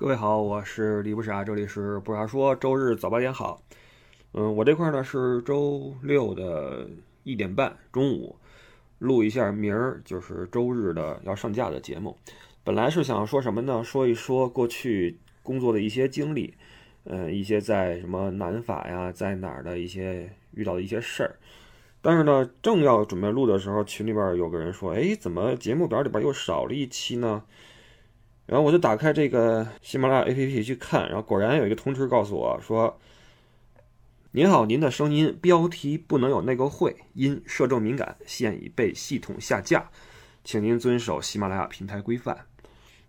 各位好，我是李不傻，这里是不傻说，周日早八点好。嗯，我这块呢是周六的一点半中午录一下，明儿就是周日的要上架的节目。本来是想说什么呢？说一说过去工作的一些经历，嗯，一些在什么南法呀，在哪儿的一些遇到的一些事儿。但是呢，正要准备录的时候，群里边有个人说：“哎，怎么节目表里边又少了一期呢？”然后我就打开这个喜马拉雅 APP 去看，然后果然有一个通知告诉我说：“您好，您的声音标题不能有那个会，因摄政敏感，现已被系统下架，请您遵守喜马拉雅平台规范。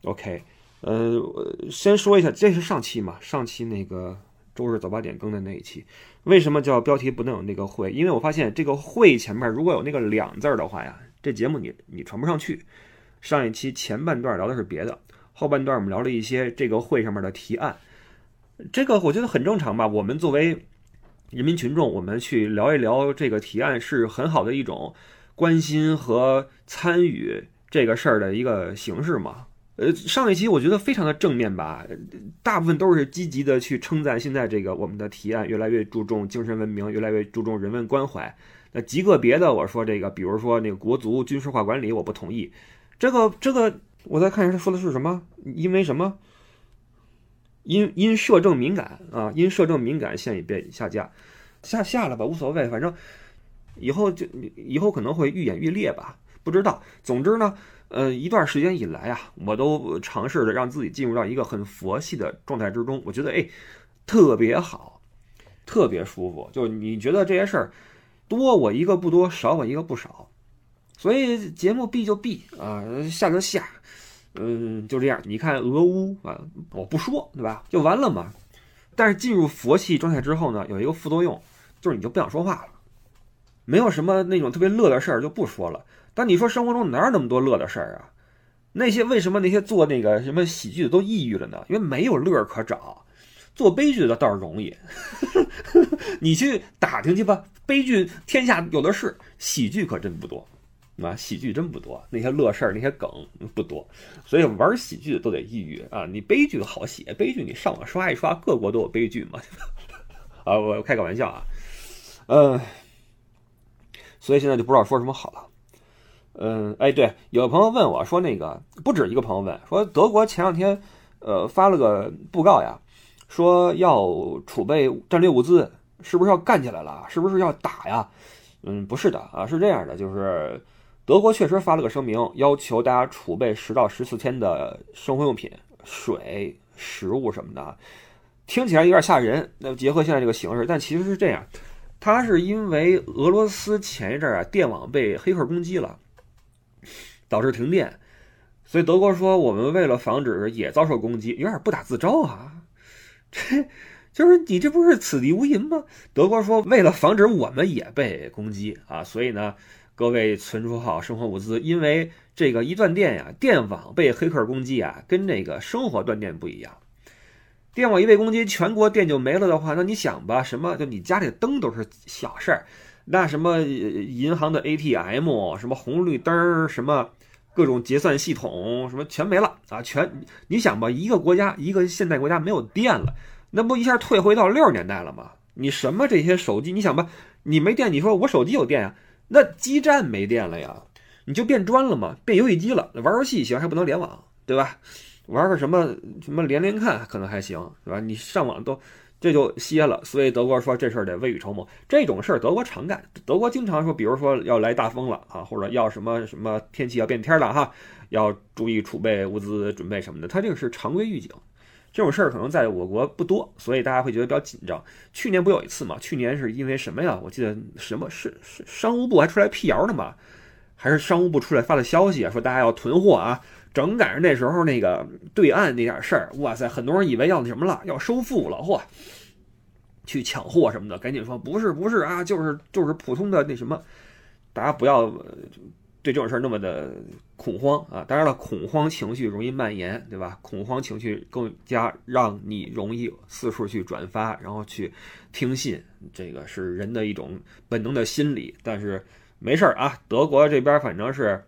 ”OK，呃，先说一下，这是上期嘛？上期那个周日早八点更的那一期，为什么叫标题不能有那个会？因为我发现这个会前面如果有那个两字的话呀，这节目你你传不上去。上一期前半段聊的是别的。后半段我们聊了一些这个会上面的提案，这个我觉得很正常吧。我们作为人民群众，我们去聊一聊这个提案是很好的一种关心和参与这个事儿的一个形式嘛。呃，上一期我觉得非常的正面吧，大部分都是积极的去称赞现在这个我们的提案越来越注重精神文明，越来越注重人文关怀。那极个别的我说这个，比如说那个国足军事化管理，我不同意。这个这个。我再看一下他说的是什么？因为什么？因因摄政敏感啊，因摄政敏感现已被下架，下下了吧，无所谓，反正以后就以后可能会愈演愈烈吧，不知道。总之呢，呃，一段时间以来啊，我都尝试着让自己进入到一个很佛系的状态之中，我觉得哎，特别好，特别舒服。就你觉得这些事儿多我一个不多，少我一个不少。所以节目闭就闭啊，下就下，嗯，就这样。你看俄乌啊，我不说，对吧？就完了嘛。但是进入佛系状态之后呢，有一个副作用，就是你就不想说话了，没有什么那种特别乐的事儿就不说了。但你说生活中哪有那么多乐的事儿啊？那些为什么那些做那个什么喜剧的都抑郁了呢？因为没有乐可找。做悲剧的倒是容易，你去打听去吧。悲剧天下有的是，喜剧可真不多。啊，喜剧真不多，那些乐事儿、那些梗不多，所以玩喜剧的都得抑郁啊。你悲剧好写，悲剧你上网刷一刷，各国都有悲剧嘛。啊，我开个玩笑啊，嗯，所以现在就不知道说什么好了。嗯，哎，对，有个朋友问我说，那个不止一个朋友问说，德国前两天呃发了个布告呀，说要储备战略物资，是不是要干起来了？是不是要打呀？嗯，不是的啊，是这样的，就是。德国确实发了个声明，要求大家储备十到十四天的生活用品、水、食物什么的，听起来有点吓人。那结合现在这个形势，但其实是这样，它是因为俄罗斯前一阵啊电网被黑客攻击了，导致停电，所以德国说我们为了防止也遭受攻击，有点不打自招啊。这就是你这不是此地无银吗？德国说为了防止我们也被攻击啊，所以呢。各位存储好生活物资，因为这个一断电呀，电网被黑客攻击啊，跟那个生活断电不一样。电网一被攻击，全国电就没了的话，那你想吧，什么就你家里的灯都是小事儿，那什么银行的 ATM，什么红绿灯，什么各种结算系统，什么全没了啊！全你想吧，一个国家一个现代国家没有电了，那不一下退回到六十年代了吗？你什么这些手机，你想吧，你没电，你说我手机有电啊？那基站没电了呀，你就变砖了嘛，变游戏机了。玩游戏行还不能联网，对吧？玩个什么什么连连看可能还行，对吧？你上网都这就歇了。所以德国说这事儿得未雨绸缪，这种事儿德国常干。德国经常说，比如说要来大风了啊，或者要什么什么天气要变天了哈，要注意储备物资准备什么的，他这个是常规预警。这种事儿可能在我国不多，所以大家会觉得比较紧张。去年不有一次嘛？去年是因为什么呀？我记得什么是是商务部还出来辟谣呢嘛？还是商务部出来发的消息啊？说大家要囤货啊！正赶上那时候那个对岸那点事儿，哇塞，很多人以为要那什么了，要收复了，嚯，去抢货什么的，赶紧说不是不是啊，就是就是普通的那什么，大家不要。对这种事儿那么的恐慌啊！当然了，恐慌情绪容易蔓延，对吧？恐慌情绪更加让你容易四处去转发，然后去听信，这个是人的一种本能的心理。但是没事儿啊，德国这边反正是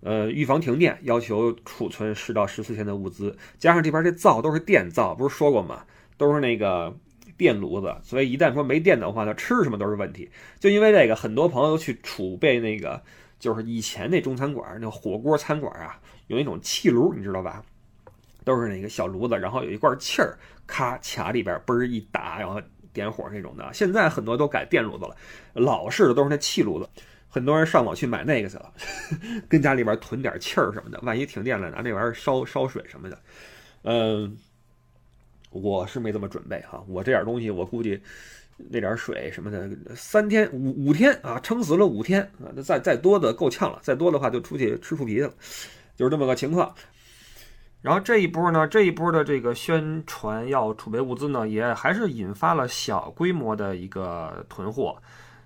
呃，预防停电，要求储存十到十四天的物资，加上这边这灶都是电灶，不是说过吗？都是那个电炉子，所以一旦说没电的话，那吃什么都是问题。就因为这个，很多朋友去储备那个，就是以前那中餐馆那火锅餐馆啊，有那种气炉，你知道吧？都是那个小炉子，然后有一罐气儿，咔卡里边，嘣儿一打，然后点火那种的。现在很多都改电炉子了，老式的都是那气炉子。很多人上网去买那个去了，跟家里边囤点气儿什么的，万一停电了，拿那玩意儿烧烧水什么的。嗯，我是没这么准备哈，我这点东西我估计那点水什么的，三天五五天啊，撑死了五天啊，那再再多的够呛了，再多的话就出去吃树皮去了，就是这么个情况。然后这一波呢，这一波的这个宣传要储备物资呢，也还是引发了小规模的一个囤货。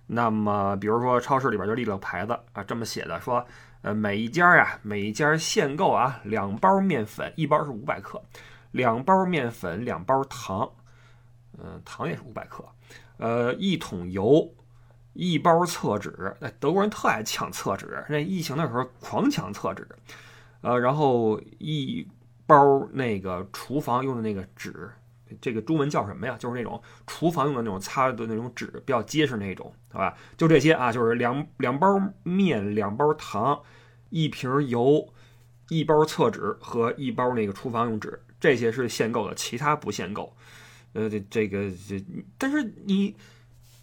那么，比如说超市里边就立了牌子啊，这么写的说，呃，每一家呀，每一家限购啊，两包面粉，一包是五百克，两包面粉，两包糖，嗯，糖也是五百克，呃，一桶油，一包厕纸，那德国人特爱抢厕纸，那疫情的时候狂抢厕纸，呃，然后一包那个厨房用的那个纸。这个中文叫什么呀？就是那种厨房用的那种擦的那种纸，比较结实那种，好吧？就这些啊，就是两两包面，两包糖，一瓶油，一包厕纸和一包那个厨房用纸，这些是限购的，其他不限购。呃，这这个这，但是你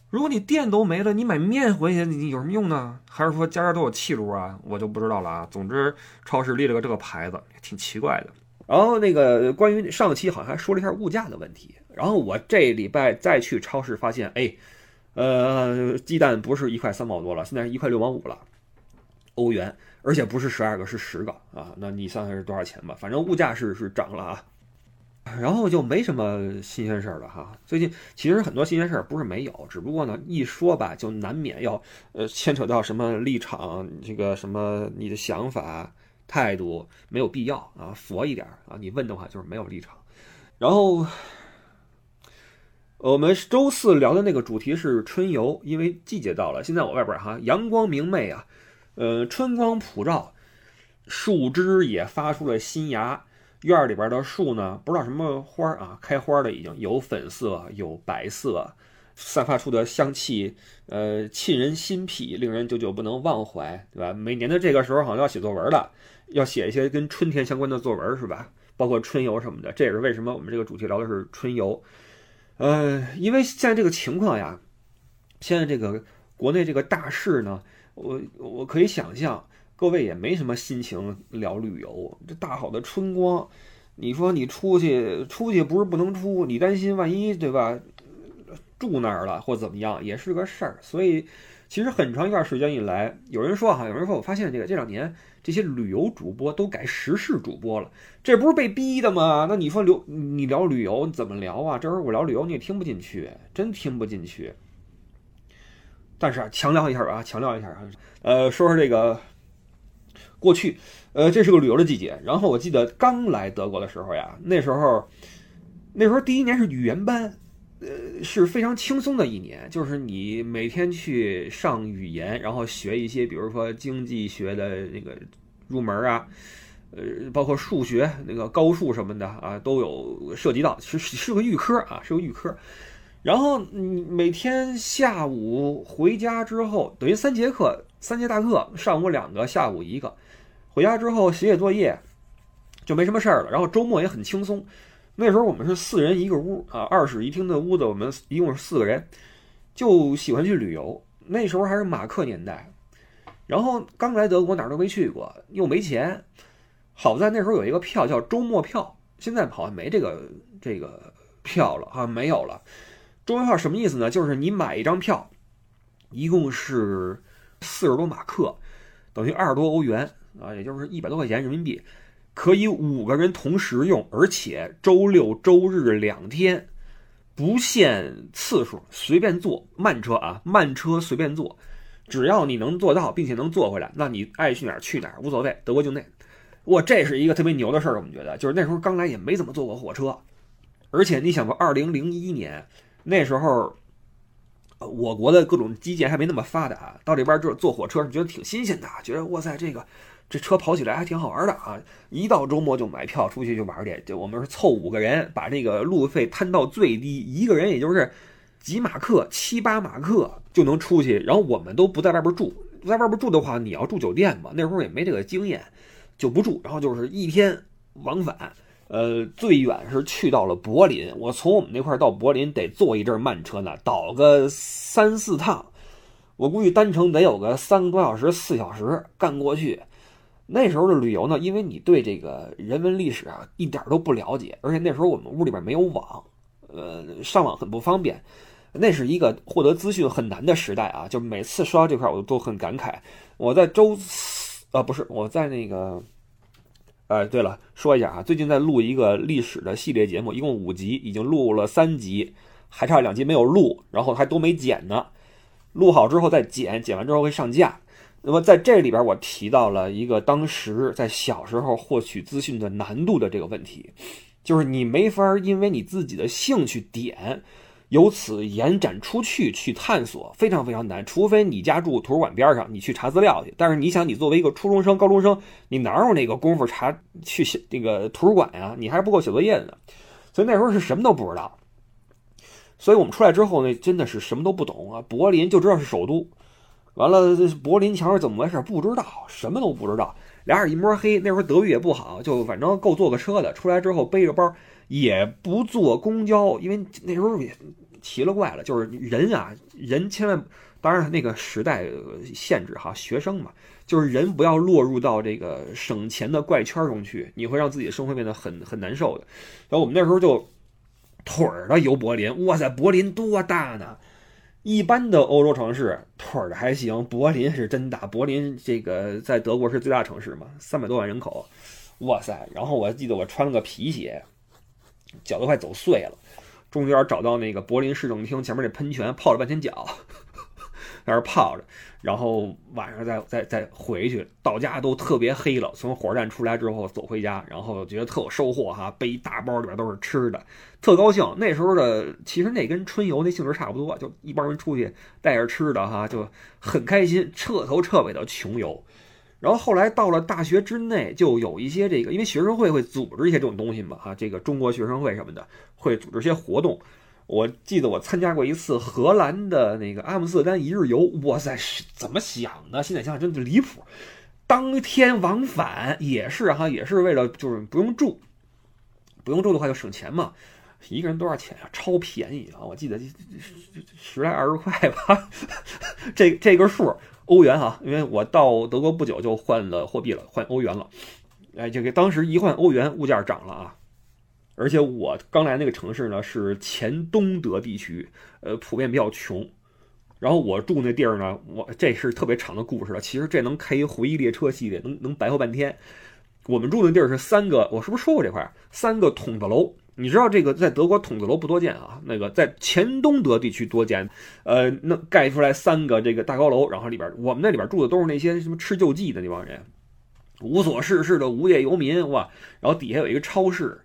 如果你电都没了，你买面回去你有什么用呢？还是说家家都有气炉啊？我就不知道了啊。总之，超市立了个这个牌子，挺奇怪的。然后那个关于上期好像还说了一下物价的问题，然后我这礼拜再去超市发现，哎，呃，鸡蛋不是一块三毛多了，现在是一块六毛五了，欧元，而且不是十二个，是十个啊，那你算算是多少钱吧？反正物价是是涨了啊，然后就没什么新鲜事儿了哈。最近其实很多新鲜事儿不是没有，只不过呢一说吧，就难免要呃牵扯到什么立场，这个什么你的想法。态度没有必要啊，佛一点啊！你问的话就是没有立场。然后，我们周四聊的那个主题是春游，因为季节到了，现在我外边哈阳光明媚啊，呃，春光普照，树枝也发出了新芽，院里边的树呢，不知道什么花啊，开花的已经有粉色，有白色。散发出的香气，呃，沁人心脾，令人久久不能忘怀，对吧？每年的这个时候好像要写作文了，要写一些跟春天相关的作文，是吧？包括春游什么的，这也是为什么我们这个主题聊的是春游。呃，因为现在这个情况呀，现在这个国内这个大势呢，我我可以想象，各位也没什么心情聊旅游。这大好的春光，你说你出去出去不是不能出，你担心万一，对吧？住那儿了或怎么样也是个事儿，所以其实很长一段时间以来，有人说哈，有人说我发现这个这两年这些旅游主播都改时事主播了，这不是被逼的吗？那你说聊你聊旅游怎么聊啊？这会儿我聊旅游你也听不进去，真听不进去。但是啊，强调一下啊，强调一下啊，呃，说说这个过去，呃，这是个旅游的季节。然后我记得刚来德国的时候呀，那时候那时候第一年是语言班。呃，是非常轻松的一年，就是你每天去上语言，然后学一些，比如说经济学的那个入门啊，呃，包括数学那个高数什么的啊，都有涉及到，是是个预科啊，是个预科。然后你每天下午回家之后，等于三节课，三节大课，上午两个，下午一个，回家之后写写作业，就没什么事儿了。然后周末也很轻松。那时候我们是四人一个屋啊，二室一厅的屋子，我们一共是四个人，就喜欢去旅游。那时候还是马克年代，然后刚来德国，哪儿都没去过，又没钱。好在那时候有一个票叫周末票，现在好像没这个这个票了啊，没有了。周末票什么意思呢？就是你买一张票，一共是四十多马克，等于二十多欧元啊，也就是一百多块钱人民币。可以五个人同时用，而且周六周日两天不限次数，随便坐慢车啊，慢车随便坐，只要你能做到，并且能坐回来，那你爱去哪儿去哪儿无所谓。德国境内，哇，这是一个特别牛的事儿。我们觉得，就是那时候刚来也没怎么坐过火车，而且你想吧，二零零一年那时候，我国的各种基建还没那么发达，到这边就坐火车，觉得挺新鲜的，觉得哇塞这个。这车跑起来还挺好玩的啊！一到周末就买票出去就玩去，就我们是凑五个人，把这个路费摊到最低，一个人也就是几马克、七八马克就能出去。然后我们都不在外边住，在外边住的话，你要住酒店嘛，那时候也没这个经验，就不住。然后就是一天往返，呃，最远是去到了柏林。我从我们那块到柏林得坐一阵慢车呢，倒个三四趟，我估计单程得有个三个多小时、四小时干过去。那时候的旅游呢，因为你对这个人文历史啊一点都不了解，而且那时候我们屋里边没有网，呃，上网很不方便，那是一个获得资讯很难的时代啊。就每次说到这块，我都很感慨。我在周四啊，不是我在那个，呃，对了，说一下啊，最近在录一个历史的系列节目，一共五集，已经录了三集，还差两集没有录，然后还都没剪呢。录好之后再剪，剪完之后会上架。那么在这里边，我提到了一个当时在小时候获取资讯的难度的这个问题，就是你没法因为你自己的兴趣点，由此延展出去去探索，非常非常难。除非你家住图书馆边上，你去查资料去。但是你想，你作为一个初中生、高中生，你哪有那个功夫查去写那个图书馆呀？你还不够写作业呢。所以那时候是什么都不知道。所以我们出来之后呢，真的是什么都不懂啊。柏林就知道是首都。完了，柏林墙是怎么回事？不知道，什么都不知道，俩眼一摸黑。那时候德语也不好，就反正够坐个车的。出来之后背着包，也不坐公交，因为那时候也奇了怪了，就是人啊，人千万，当然那个时代限制哈，学生嘛，就是人不要落入到这个省钱的怪圈中去，你会让自己的生活变得很很难受的。然后我们那时候就腿儿的游柏林，哇塞，柏林多大呢？一般的欧洲城市腿儿还行，柏林是真大。柏林这个在德国是最大城市嘛，三百多万人口，哇塞！然后我还记得我穿了个皮鞋，脚都快走碎了。中间找到那个柏林市政厅前面那喷泉，泡了半天脚。在那泡着，然后晚上再再再回去，到家都特别黑了。从火车站出来之后走回家，然后觉得特有收获哈，背一大包里边都是吃的，特高兴。那时候的其实那跟春游那性质差不多，就一帮人出去带着吃的哈，就很开心，彻头彻尾的穷游。然后后来到了大学之内，就有一些这个，因为学生会会组织一些这种东西嘛哈，这个中国学生会什么的会组织一些活动。我记得我参加过一次荷兰的那个阿姆斯特丹一日游，哇塞，是怎么想的？现在想想真的离谱。当天往返也是哈，也是为了就是不用住，不用住的话就省钱嘛。一个人多少钱啊？超便宜啊！我记得十来二十块吧，这这个数欧元哈，因为我到德国不久就换了货币了，换欧元了。哎，这个当时一换欧元，物价涨了啊。而且我刚来那个城市呢，是前东德地区，呃，普遍比较穷。然后我住那地儿呢，我这是特别长的故事了。其实这能开一回忆列车系列，能能白话半天。我们住的地儿是三个，我是不是说过这块儿？三个筒子楼，你知道这个在德国筒子楼不多见啊？那个在前东德地区多见。呃，那盖出来三个这个大高楼，然后里边我们那里边住的都是那些什么吃救济的那帮人，无所事事的无业游民哇。然后底下有一个超市。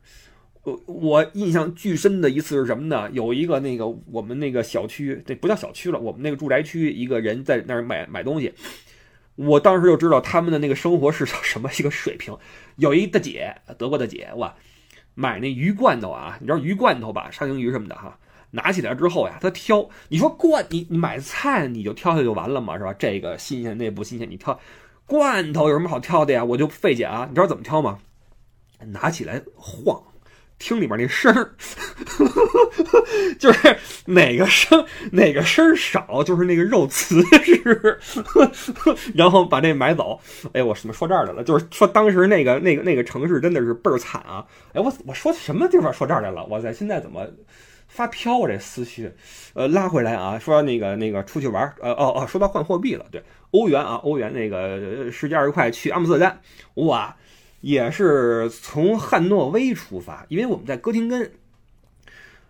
我印象巨深的一次是什么呢？有一个那个我们那个小区，这不叫小区了，我们那个住宅区，一个人在那儿买买东西，我当时就知道他们的那个生活是什么一个水平。有一大姐，德国的姐哇，买那鱼罐头啊，你知道鱼罐头吧，沙丁鱼什么的哈，拿起来之后呀，她挑，你说罐你你买菜你就挑下就完了嘛，是吧？这个新鲜那不新鲜，你挑罐头有什么好挑的呀？我就费解啊，你知道怎么挑吗？拿起来晃。听里面那声儿，就是哪个声哪个声少，就是那个肉瓷实，然后把这买走。哎，我怎么说这儿来了？就是说当时那个那个那个城市真的是倍儿惨啊！哎，我我说什么地方说这儿来了？我在现在怎么发飘啊？这思绪，呃，拉回来啊，说那个那个出去玩，呃哦哦，说到换货币了，对，欧元啊，欧元那个十几二十块去阿姆斯特丹，哇！也是从汉诺威出发，因为我们在哥廷根。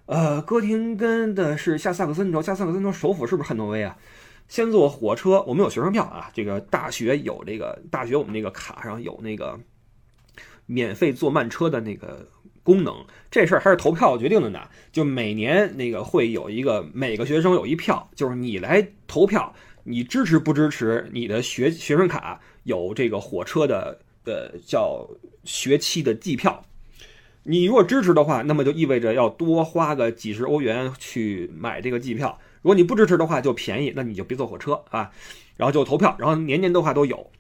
呃，哥廷根的是下萨克森州，下萨克森州首府是不是汉诺威啊？先坐火车，我们有学生票啊，这个大学有这个大学我们那个卡上有那个免费坐慢车的那个功能。这事儿还是投票决定的呢，就每年那个会有一个每个学生有一票，就是你来投票，你支持不支持你的学学生卡有这个火车的呃叫学期的季票？你如果支持的话，那么就意味着要多花个几十欧元去买这个季票；如果你不支持的话，就便宜，那你就别坐火车啊，然后就投票，然后年年的话都有。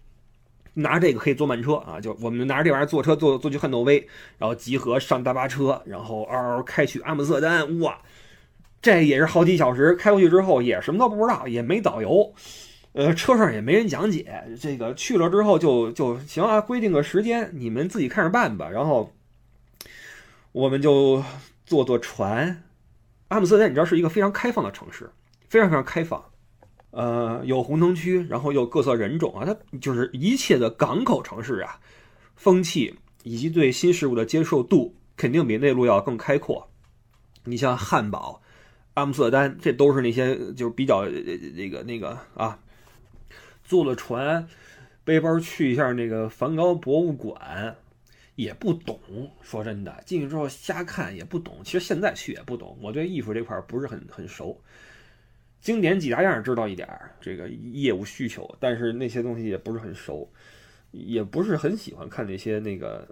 拿这个可以坐慢车啊，就我们拿着这玩意儿坐车坐坐去汉诺威，然后集合上大巴车，然后嗷嗷开去阿姆斯特丹，哇，这也是好几小时开过去之后也什么都不知道，也没导游，呃，车上也没人讲解，这个去了之后就就行啊，规定个时间，你们自己看着办吧。然后我们就坐坐船，阿姆斯特丹你知道是一个非常开放的城市，非常非常开放。呃，有红灯区，然后又各色人种啊，它就是一切的港口城市啊，风气以及对新事物的接受度肯定比内陆要更开阔。你像汉堡、阿姆斯特丹，这都是那些就是比较那个那个啊，坐了船，背包去一下那个梵高博物馆，也不懂。说真的，进去之后瞎看也不懂。其实现在去也不懂，我对艺术这块不是很很熟。经典几大样知道一点儿，这个业务需求，但是那些东西也不是很熟，也不是很喜欢看那些那个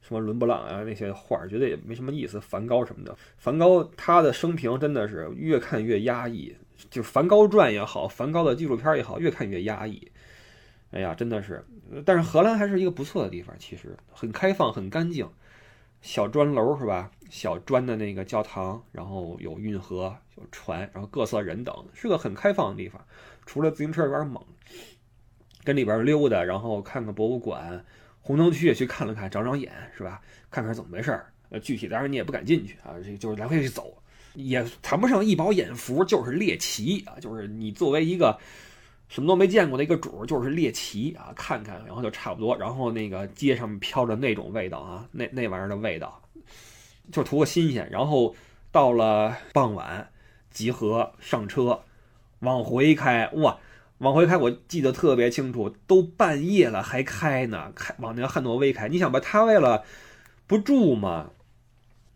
什么伦勃朗啊那些画，觉得也没什么意思。梵高什么的，梵高他的生平真的是越看越压抑，就《梵高传》也好，梵高的纪录片也好，越看越压抑。哎呀，真的是，但是荷兰还是一个不错的地方，其实很开放，很干净。小砖楼是吧？小砖的那个教堂，然后有运河、有船，然后各色人等，是个很开放的地方。除了自行车有点猛，跟里边溜达，然后看看博物馆，红灯区也去看了看，长长眼是吧？看看怎么回事儿。呃，具体当然你也不敢进去啊，这就是来回去走，也谈不上一饱眼福，就是猎奇啊，就是你作为一个。什么都没见过的一个主就是猎奇啊，看看，然后就差不多。然后那个街上飘着那种味道啊，那那玩意儿的味道，就图个新鲜。然后到了傍晚，集合上车，往回开。哇，往回开，我记得特别清楚，都半夜了还开呢，开往那个汉诺威开。你想吧，他为了不住嘛，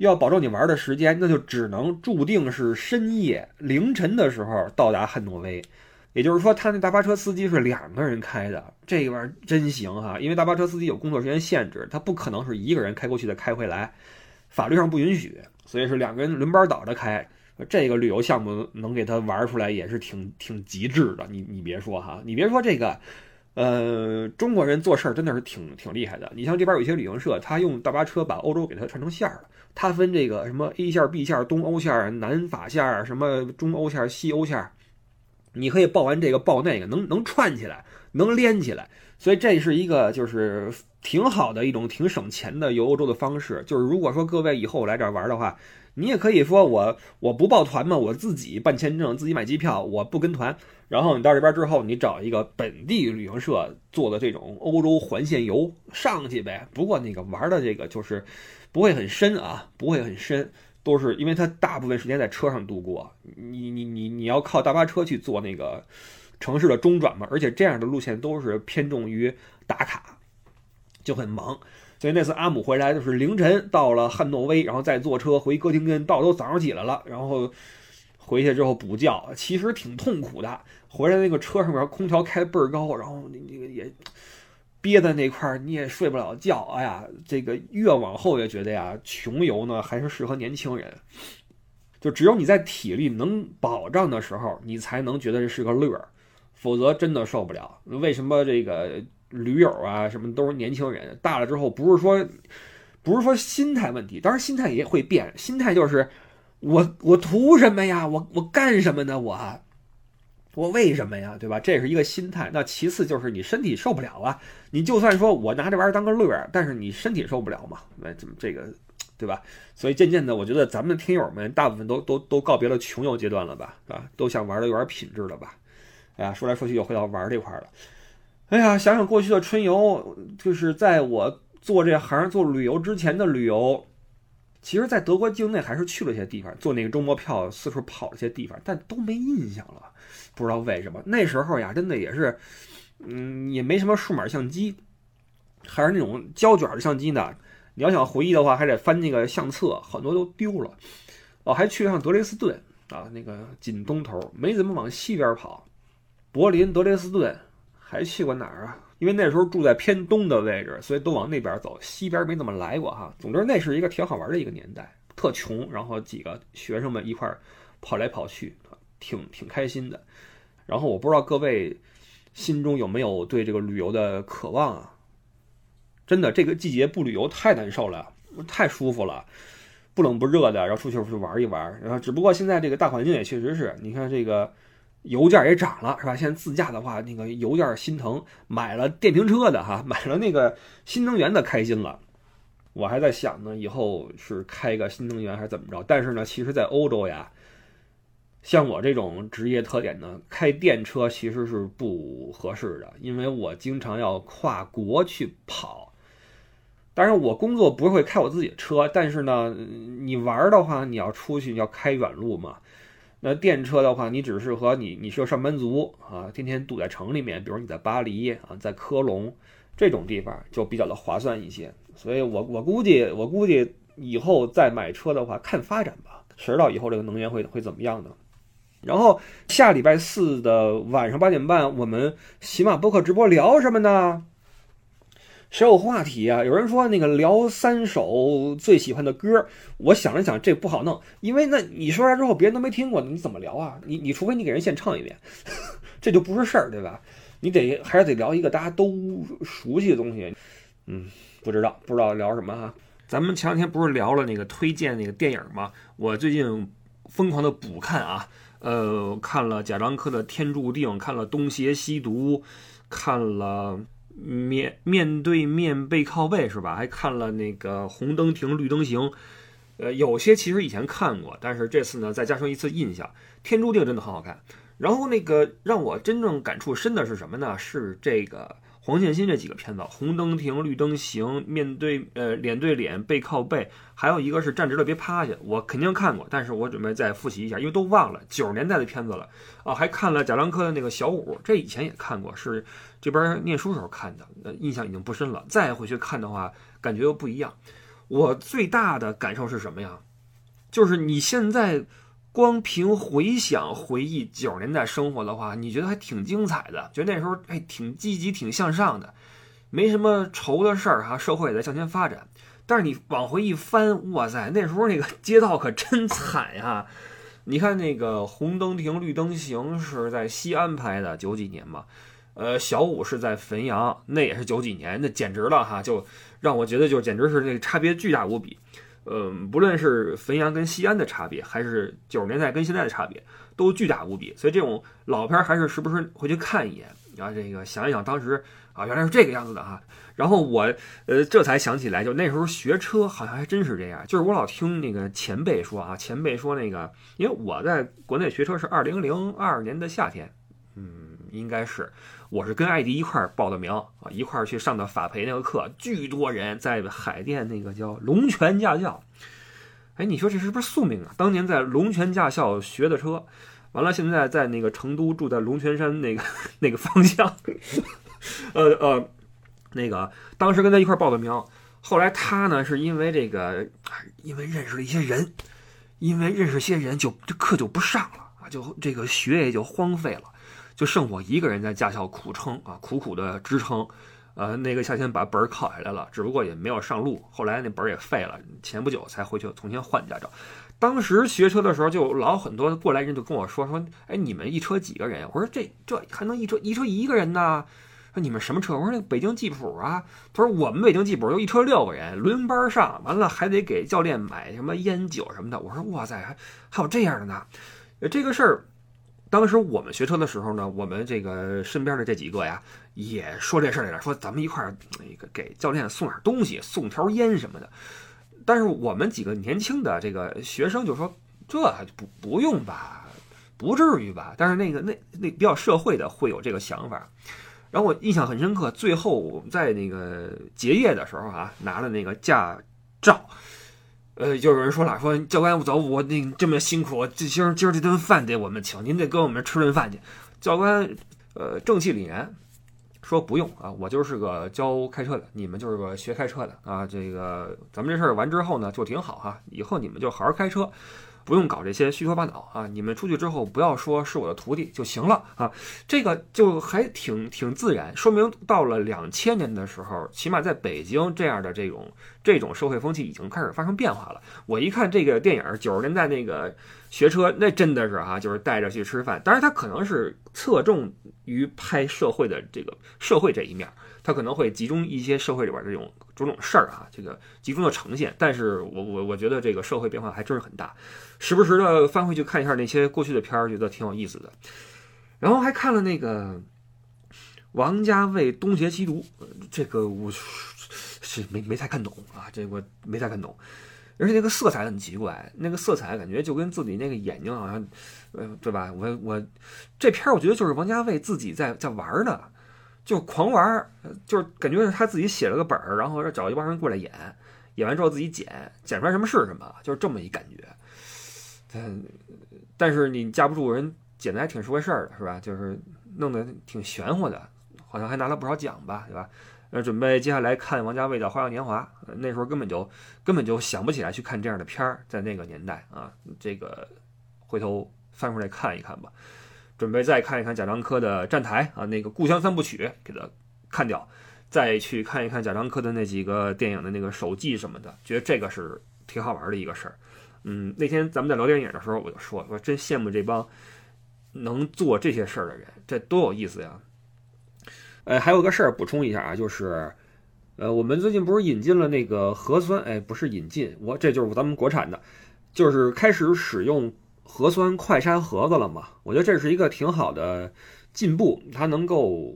要保证你玩的时间，那就只能注定是深夜凌晨的时候到达汉诺威。也就是说，他那大巴车司机是两个人开的，这玩意儿真行哈！因为大巴车司机有工作时间限制，他不可能是一个人开过去再开回来，法律上不允许，所以是两个人轮班倒着开。这个旅游项目能给他玩出来也是挺挺极致的。你你别说哈，你别说这个，呃，中国人做事儿真的是挺挺厉害的。你像这边有些旅行社，他用大巴车把欧洲给它串成线了，它分这个什么 A 线、B 线、东欧线、南法线、什么中欧线、西欧线。你可以报完这个报那个，能能串起来，能连起来，所以这是一个就是挺好的一种挺省钱的游欧洲的方式。就是如果说各位以后来这儿玩的话，你也可以说我我不报团嘛，我自己办签证，自己买机票，我不跟团。然后你到这边之后，你找一个本地旅行社做的这种欧洲环线游上去呗。不过那个玩的这个就是不会很深啊，不会很深。都是因为它大部分时间在车上度过，你你你你要靠大巴车去做那个城市的中转嘛，而且这样的路线都是偏重于打卡，就很忙。所以那次阿姆回来就是凌晨到了汉诺威，然后再坐车回哥廷根，到都早上起来了，然后回去之后补觉，其实挺痛苦的。回来那个车上面空调开倍儿高，然后那那个也。憋在那块儿，你也睡不了觉。哎呀，这个越往后越觉得呀，穷游呢还是适合年轻人。就只有你在体力能保障的时候，你才能觉得这是个乐儿，否则真的受不了。为什么这个驴友啊什么都是年轻人？大了之后不是说不是说心态问题，当然心态也会变。心态就是我我图什么呀？我我干什么呢？我。我为什么呀？对吧？这是一个心态。那其次就是你身体受不了啊。你就算说我拿这玩意儿当个乐儿，但是你身体受不了嘛？那怎么这个，对吧？所以渐渐的，我觉得咱们听友们大部分都都都告别了穷游阶段了吧？啊，都想玩的有点品质了吧？哎呀，说来说去又回到玩这块了。哎呀，想想过去的春游，就是在我做这行做旅游之前的旅游，其实，在德国境内还是去了一些地方，做那个周末票四处跑了些地方，但都没印象了。不知道为什么那时候呀，真的也是，嗯，也没什么数码相机，还是那种胶卷的相机呢。你要想回忆的话，还得翻那个相册，很多都丢了。哦，还去了趟德累斯顿啊，那个紧东头，没怎么往西边跑。柏林、德累斯顿，还去过哪儿啊？因为那时候住在偏东的位置，所以都往那边走，西边没怎么来过哈。总之，那是一个挺好玩的一个年代，特穷，然后几个学生们一块跑来跑去，挺挺开心的。然后我不知道各位心中有没有对这个旅游的渴望啊？真的，这个季节不旅游太难受了，太舒服了，不冷不热的，然后出去出去玩一玩。然后只不过现在这个大环境也确实是，你看这个。油价也涨了，是吧？现在自驾的话，那个油价心疼，买了电瓶车的哈，买了那个新能源的开心了。我还在想呢，以后是开个新能源还是怎么着？但是呢，其实，在欧洲呀，像我这种职业特点呢，开电车其实是不合适的，因为我经常要跨国去跑。当然，我工作不会开我自己的车，但是呢，你玩的话，你要出去要开远路嘛。那电车的话，你只适合你，你是个上班族啊，天天堵在城里面，比如你在巴黎啊，在科隆这种地方就比较的划算一些。所以我我估计，我估计以后再买车的话，看发展吧，谁知道以后这个能源会会怎么样呢？然后下礼拜四的晚上八点半，我们喜马播客直播聊什么呢？谁有话题啊？有人说那个聊三首最喜欢的歌，我想了想，这不好弄，因为那你说完之后别人都没听过，你怎么聊啊？你你除非你给人现唱一遍，这就不是事儿，对吧？你得还是得聊一个大家都熟悉的东西。嗯，不知道不知道聊什么哈。咱们前两天不是聊了那个推荐那个电影吗？我最近疯狂的补看啊，呃，看了贾樟柯的《天注定》，看了《东邪西毒》，看了。面面对面背靠背是吧？还看了那个红灯停绿灯行，呃，有些其实以前看过，但是这次呢再加上一次印象，《天注定》真的很好看。然后那个让我真正感触深的是什么呢？是这个。黄建新这几个片子，红灯停，绿灯行，面对呃脸对脸，背靠背，还有一个是站直了别趴下，我肯定看过，但是我准备再复习一下，因为都忘了九十年代的片子了啊。还看了贾樟柯的那个小五，这以前也看过，是这边念书时候看的，呃，印象已经不深了。再回去看的话，感觉又不一样。我最大的感受是什么呀？就是你现在。光凭回想、回忆九十年代生活的话，你觉得还挺精彩的，觉得那时候哎挺积极、挺向上的，没什么愁的事儿哈，社会也在向前发展。但是你往回一翻，哇塞，那时候那个街道可真惨呀！你看那个红灯停、绿灯行是在西安拍的，九几年嘛，呃，小五是在汾阳，那也是九几年，那简直了哈，就让我觉得就简直是那个差别巨大无比。嗯，不论是汾阳跟西安的差别，还是九十年代跟现在的差别，都巨大无比。所以这种老片还是时不时回去看一眼，然后这个想一想当时啊，原来是这个样子的哈。然后我呃这才想起来，就那时候学车好像还真是这样。就是我老听那个前辈说啊，前辈说那个，因为我在国内学车是二零零二年的夏天，嗯，应该是。我是跟艾迪一块儿报的名啊，一块儿去上的法培那个课，巨多人在海淀那个叫龙泉驾校。哎，你说这是不是宿命啊？当年在龙泉驾校学的车，完了现在在那个成都住在龙泉山那个 那个方向。呃呃，那个当时跟他一块儿报的名，后来他呢是因为这个，因为认识了一些人，因为认识些人就这课就不上了啊，就这个学业就荒废了。就剩我一个人在驾校苦撑啊，苦苦的支撑，呃，那个夏天把本儿考下来了，只不过也没有上路。后来那本儿也废了，前不久才回去重新换驾照。当时学车的时候，就老很多过来人就跟我说说，哎，你们一车几个人？我说这这还能一车一车一个人呢？说你们什么车？我说那北京吉普啊。他说我们北京吉普就一车六个人，轮班上，完了还得给教练买什么烟酒什么的。我说哇塞，还还有这样的呢？这个事儿。当时我们学车的时候呢，我们这个身边的这几个呀，也说这事儿来了，说咱们一块儿那个给教练送点东西，送条烟什么的。但是我们几个年轻的这个学生就说，这不不用吧，不至于吧。但是那个那那比较社会的会有这个想法。然后我印象很深刻，最后我们在那个结业的时候啊，拿了那个驾照。呃，就有人说了，说教官我走，我那这么辛苦，这今儿今儿这顿饭得我们请，您得跟我们吃顿饭去。教官，呃，正气凛然说不用啊，我就是个教开车的，你们就是个学开车的啊。这个咱们这事儿完之后呢，就挺好哈，以后你们就好好开车。不用搞这些虚头巴脑啊！你们出去之后不要说是我的徒弟就行了啊！这个就还挺挺自然，说明到了两千年的时候，起码在北京这样的这种这种社会风气已经开始发生变化了。我一看这个电影，九十年代那个学车，那真的是哈，就是带着去吃饭。当然，他可能是侧重于拍社会的这个社会这一面。他可能会集中一些社会里边这种种种事儿啊，这个集中的呈现。但是我我我觉得这个社会变化还真是很大，时不时的翻回去看一下那些过去的片儿，觉得挺有意思的。然后还看了那个王家卫《东邪西毒》，这个我是没没太看懂啊，这我没太看懂。而且那个色彩很奇怪，那个色彩感觉就跟自己那个眼睛好像，呃，对吧？我我这片儿我觉得就是王家卫自己在在玩呢。就狂玩儿，就是感觉是他自己写了个本儿，然后找一帮人过来演，演完之后自己剪，剪出来什么是什么，就是这么一感觉。但但是你架不住人剪的还挺是回事儿的，是吧？就是弄得挺玄乎的，好像还拿了不少奖吧，对吧？那准备接下来看王家卫的《花样年华》，那时候根本就根本就想不起来去看这样的片儿，在那个年代啊，这个回头翻出来看一看吧。准备再看一看贾樟柯的《站台》啊，那个《故乡三部曲》给他看掉，再去看一看贾樟柯的那几个电影的那个手记什么的，觉得这个是挺好玩的一个事儿。嗯，那天咱们在聊电影的时候，我就说，我真羡慕这帮能做这些事儿的人，这多有意思呀！呃，还有个事儿补充一下啊，就是，呃，我们最近不是引进了那个核酸？哎，不是引进，我这就是咱们国产的，就是开始使用。核酸快筛盒子了嘛？我觉得这是一个挺好的进步，它能够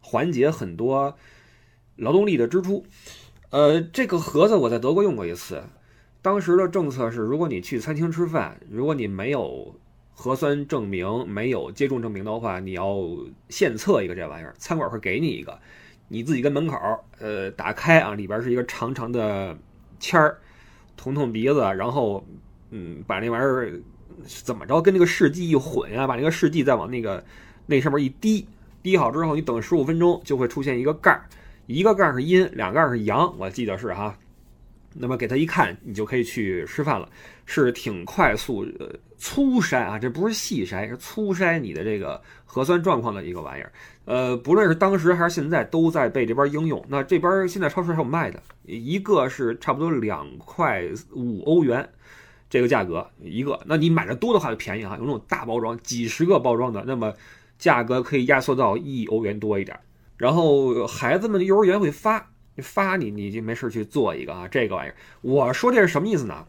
缓解很多劳动力的支出。呃，这个盒子我在德国用过一次，当时的政策是，如果你去餐厅吃饭，如果你没有核酸证明、没有接种证明的话，你要现测一个这玩意儿，餐馆会给你一个，你自己跟门口呃打开啊，里边是一个长长的签儿，捅捅鼻子，然后嗯把那玩意儿。怎么着跟那个试剂一混啊？把那个试剂再往那个那上面一滴，滴好之后，你等十五分钟就会出现一个盖儿，一个盖儿是阴，两盖儿是阳，我记得是哈。那么给他一看，你就可以去吃饭了，是挺快速粗筛啊，这不是细筛，是粗筛你的这个核酸状况的一个玩意儿。呃，不论是当时还是现在，都在被这边应用。那这边现在超市还有卖的，一个是差不多两块五欧元。这个价格一个，那你买的多的话就便宜哈，有那种大包装，几十个包装的，那么价格可以压缩到一欧元多一点。然后孩子们的幼儿园会发发你，你就没事去做一个啊，这个玩意儿。我说这是什么意思呢？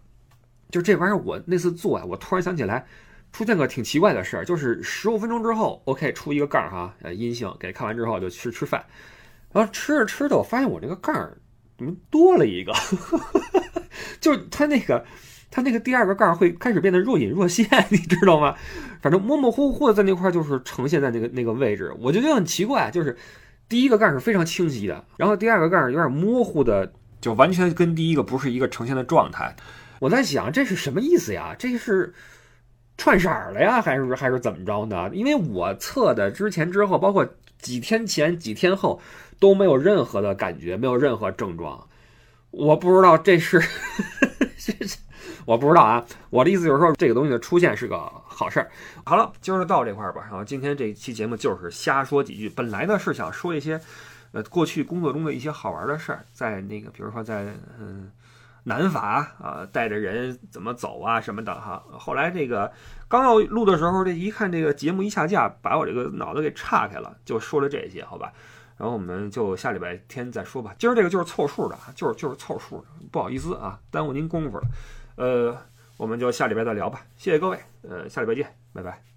就这玩意儿，我那次做啊，我突然想起来，出现个挺奇怪的事儿，就是十五分钟之后，OK 出一个杠哈，呃阴性，给看完之后就去吃饭，然后吃着吃着，我发现我这个杠怎么多了一个，就是它那个。它那个第二个盖会开始变得若隐若现，你知道吗？反正模模糊糊的在那块就是呈现在那个那个位置，我就觉得很奇怪。就是第一个盖是非常清晰的，然后第二个盖有点模糊的，就完全跟第一个不是一个呈现的状态。我在想这是什么意思呀？这是串色了呀，还是还是怎么着呢？因为我测的之前之后，包括几天前几天后都没有任何的感觉，没有任何症状。我不知道这是。我不知道啊，我的意思就是说，这个东西的出现是个好事儿。好了，今儿就到这块儿吧。然后今天这期节目就是瞎说几句。本来呢是想说一些，呃，过去工作中的一些好玩的事儿，在那个，比如说在嗯南法啊，带着人怎么走啊什么的哈。后来这个刚要录的时候，这一看这个节目一下架，把我这个脑子给岔开了，就说了这些，好吧。然后我们就下礼拜天再说吧。今儿这个就是凑数的啊，就是就是凑数的，不好意思啊，耽误您功夫了。呃，我们就下礼拜再聊吧，谢谢各位，呃，下礼拜见，拜拜。